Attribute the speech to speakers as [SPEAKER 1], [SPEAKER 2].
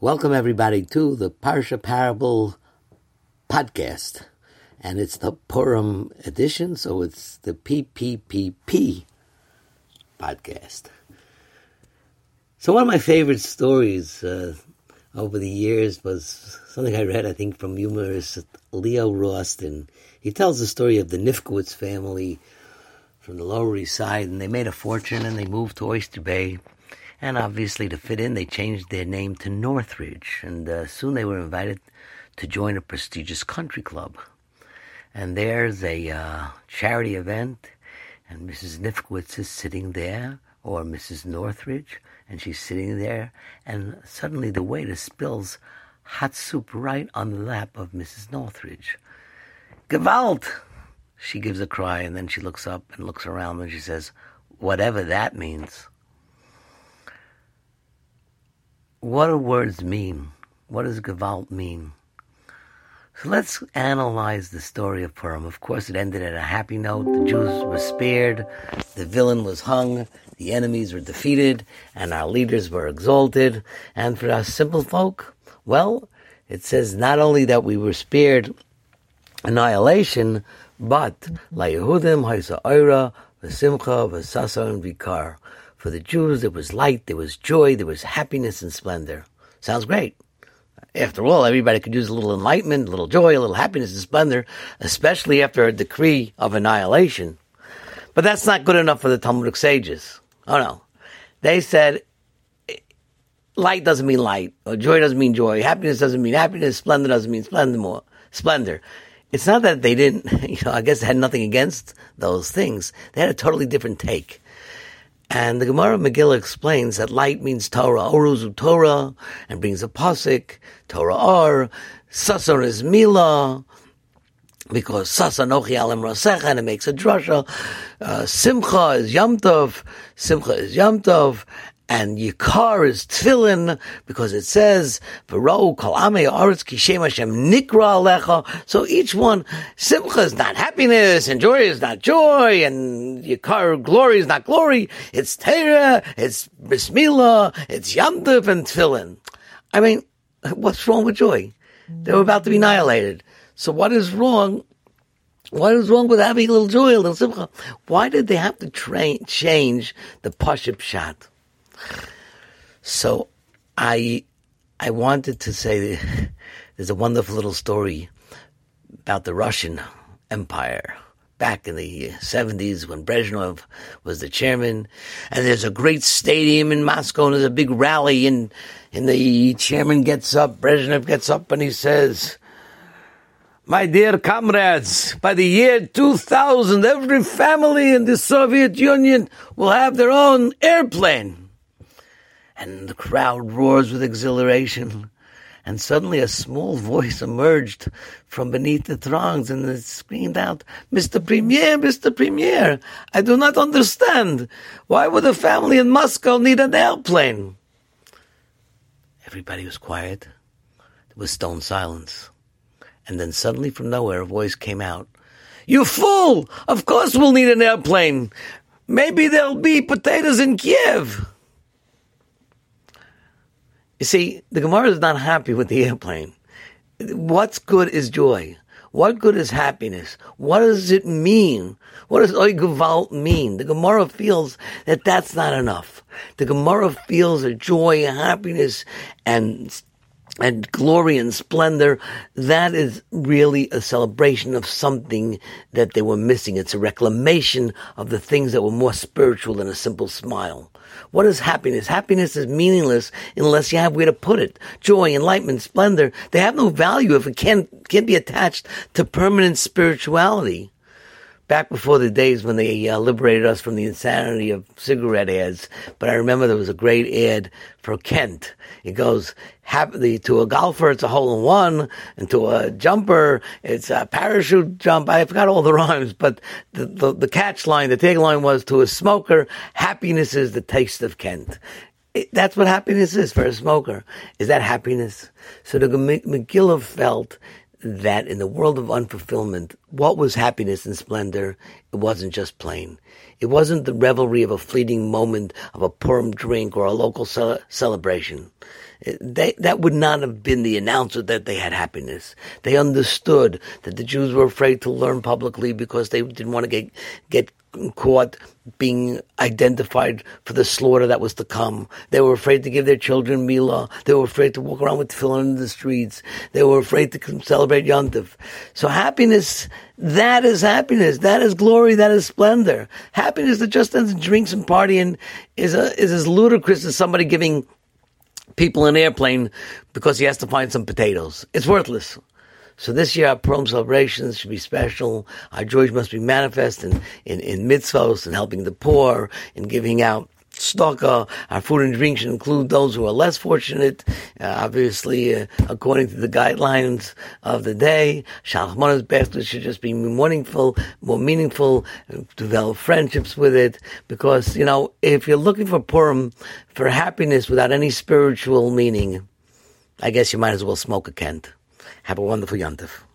[SPEAKER 1] Welcome, everybody, to the Parsha Parable podcast. And it's the Purim edition, so it's the PPPP podcast. So, one of my favorite stories uh, over the years was something I read, I think, from humorist Leo Rosten. He tells the story of the Nifkowitz family from the Lower East Side, and they made a fortune and they moved to Oyster Bay and obviously, to fit in, they changed their name to Northridge. And uh, soon they were invited to join a prestigious country club. And there's a uh, charity event, and Mrs. Nifkowitz is sitting there, or Mrs. Northridge, and she's sitting there, and suddenly the waiter spills hot soup right on the lap of Mrs. Northridge. Gewalt! She gives a cry, and then she looks up and looks around, and she says, whatever that means. What do words mean? What does Gewalt mean? So let's analyze the story of Purim. Of course, it ended at a happy note. The Jews were spared, the villain was hung, the enemies were defeated, and our leaders were exalted. And for us simple folk, well, it says not only that we were spared annihilation, but La Yehudim Haisa Oira, V'Simcha, V'Sasa, and Vikar. For the Jews, there was light, there was joy, there was happiness and splendor. Sounds great. After all, everybody could use a little enlightenment, a little joy, a little happiness and splendor, especially after a decree of annihilation. But that's not good enough for the Talmudic sages. Oh no. They said light doesn't mean light, or joy doesn't mean joy, happiness doesn't mean happiness, splendor doesn't mean splendor more splendor. It's not that they didn't, you know, I guess they had nothing against those things. They had a totally different take. And the Gemara Megillah explains that light means Torah, Oruzu Torah, and brings a pasuk, Torah Or, Sasar is Mila, because Sasa Nochi Alim Rasecha, and it makes a drasha. Uh, Simcha is Yom Tov, Simcha is Yom Tov, and Yikar is Tefillin because it says Kol Hashem Nikra Alecha. So each one, Simcha is not happiness, and joy is not joy, and Yikar glory is not glory. It's Torah, it's bris Milah, it's Yom Tov and. I mean, what's wrong with joy? They were about to be annihilated. So what is wrong what is wrong with having a little joy, a little simcha? Why did they have to train, change the Paship shot? So I I wanted to say there's a wonderful little story about the Russian Empire back in the 70s when Brezhnev was the chairman. And there's a great stadium in Moscow and there's a big rally and, and the chairman gets up, Brezhnev gets up and he says, my dear comrades, by the year 2000, every family in the Soviet Union will have their own airplane and the crowd roars with exhilaration. And suddenly a small voice emerged from beneath the throngs and it screamed out, Mr. Premier, Mr. Premier, I do not understand. Why would a family in Moscow need an airplane? Everybody was quiet. There was stone silence. And then suddenly from nowhere a voice came out. You fool! Of course we'll need an airplane. Maybe there'll be potatoes in Kiev. You see, the Gemara is not happy with the airplane. What's good is joy? What good is happiness? What does it mean? What does Oigavalt mean? The Gemara feels that that's not enough. The Gemara feels that joy happiness and and glory and splendor, that is really a celebration of something that they were missing. It's a reclamation of the things that were more spiritual than a simple smile. What is happiness? Happiness is meaningless unless you have where to put it. Joy, enlightenment, splendor, they have no value if it can't, can't be attached to permanent spirituality back before the days when they uh, liberated us from the insanity of cigarette ads. But I remember there was a great ad for Kent. It goes, happily to a golfer, it's a hole in one, and to a jumper, it's a parachute jump. I forgot all the rhymes, but the, the, the catch line, the tagline was to a smoker, happiness is the taste of Kent. It, that's what happiness is for a smoker. Is that happiness? So the Megillah felt that in the world of unfulfillment, what was happiness and splendor? It wasn't just plain. It wasn't the revelry of a fleeting moment of a Purim drink or a local ce- celebration. they, that would not have been the announcer that they had happiness. They understood that the Jews were afraid to learn publicly because they didn't want to get get caught being identified for the slaughter that was to come. They were afraid to give their children Mila. They were afraid to walk around with tefillin in the streets. They were afraid to celebrate Yontif. So happiness, that is happiness. That is glory. That is splendor. Happiness that just in drinks and partying is, a, is as ludicrous as somebody giving people an airplane because he has to find some potatoes. It's worthless. So this year our Purim celebrations should be special. Our joy must be manifest in, in, in mitzvahs and helping the poor and giving out tzedakah. Our food and drink should include those who are less fortunate, uh, obviously uh, according to the guidelines of the day. Shalach manos basket should just be meaningful, more meaningful, develop friendships with it. Because, you know, if you're looking for Purim, for happiness without any spiritual meaning, I guess you might as well smoke a Kent. Have a wonderful Yontif.